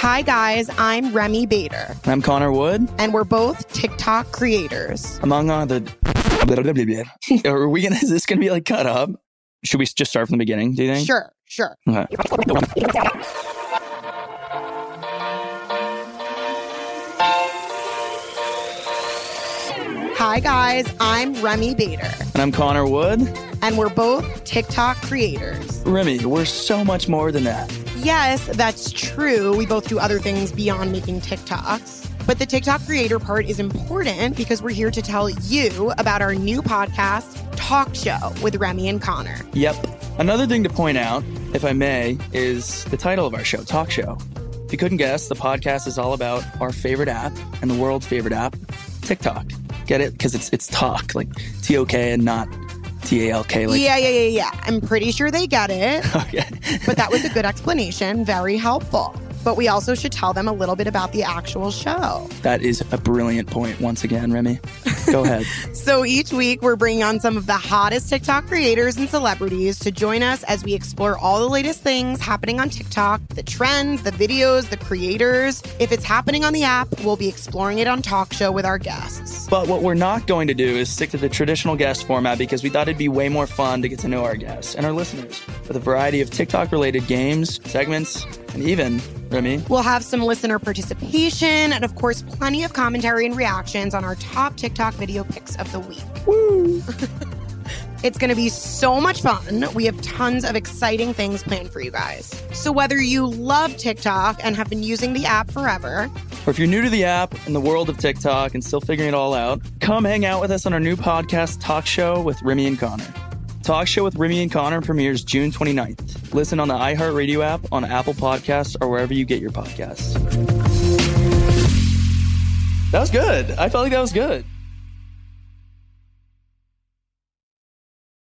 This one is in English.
Hi, guys. I'm Remi Bader, I'm Connor Wood. and we're both TikTok creators. Among other. Are we gonna? Is this gonna be like cut up? Should we just start from the beginning? Do you think? Sure, sure. Okay. Hi, guys. I'm Remi Bader, And I'm Connor Wood. and we're both TikTok creators. Remi, we're so much more than that. Yes, that's true. We both do other things beyond making TikToks. But the TikTok creator part is important because we're here to tell you about our new podcast, Tok Show with Remi and Connor. Yep. Another thing to point out, if I may, is the title of our show, Tok Show. If you couldn't guess, the podcast is all about our favorite app and the world's favorite app, TikTok. Get it? Because it's it's talk, like T O K and not T A L K. Like yeah, yeah, yeah, yeah. I'm pretty sure they get it. okay. But that was a good explanation, very helpful. But we also should tell them a little bit about the actual show. that is a brilliant point once again, Remi. Go ahead. So each week, we're bringing on some of the hottest TikTok creators and celebrities to join us as we explore all the latest things happening on TikTok the trends, the videos, the creators. If it's happening on the app, we'll be exploring it on Tok Show with our guests. But what we're not going to do is stick to the traditional guest format because we thought it'd be way more fun to get to know our guests and our listeners with a variety of TikTok related games, segments, and even, Remi, We'll have some listener participation and, of course, plenty of commentary and reactions on our top TikTok video picks of the week. woo! It's going to be so much fun. We have tons of exciting things planned for you guys. So, whether you love TikTok and have been using the app forever, Or if you're new to the app and the world of TikTok and still figuring it all out, come hang out with us on our new podcast, Tok Show with Remi and Connor. Tok Show with Remi and Connor premieres June 29th. Listen on the iHeartRadio app, on Apple Podcasts, or wherever you get your podcasts. That was good. I felt like that was good.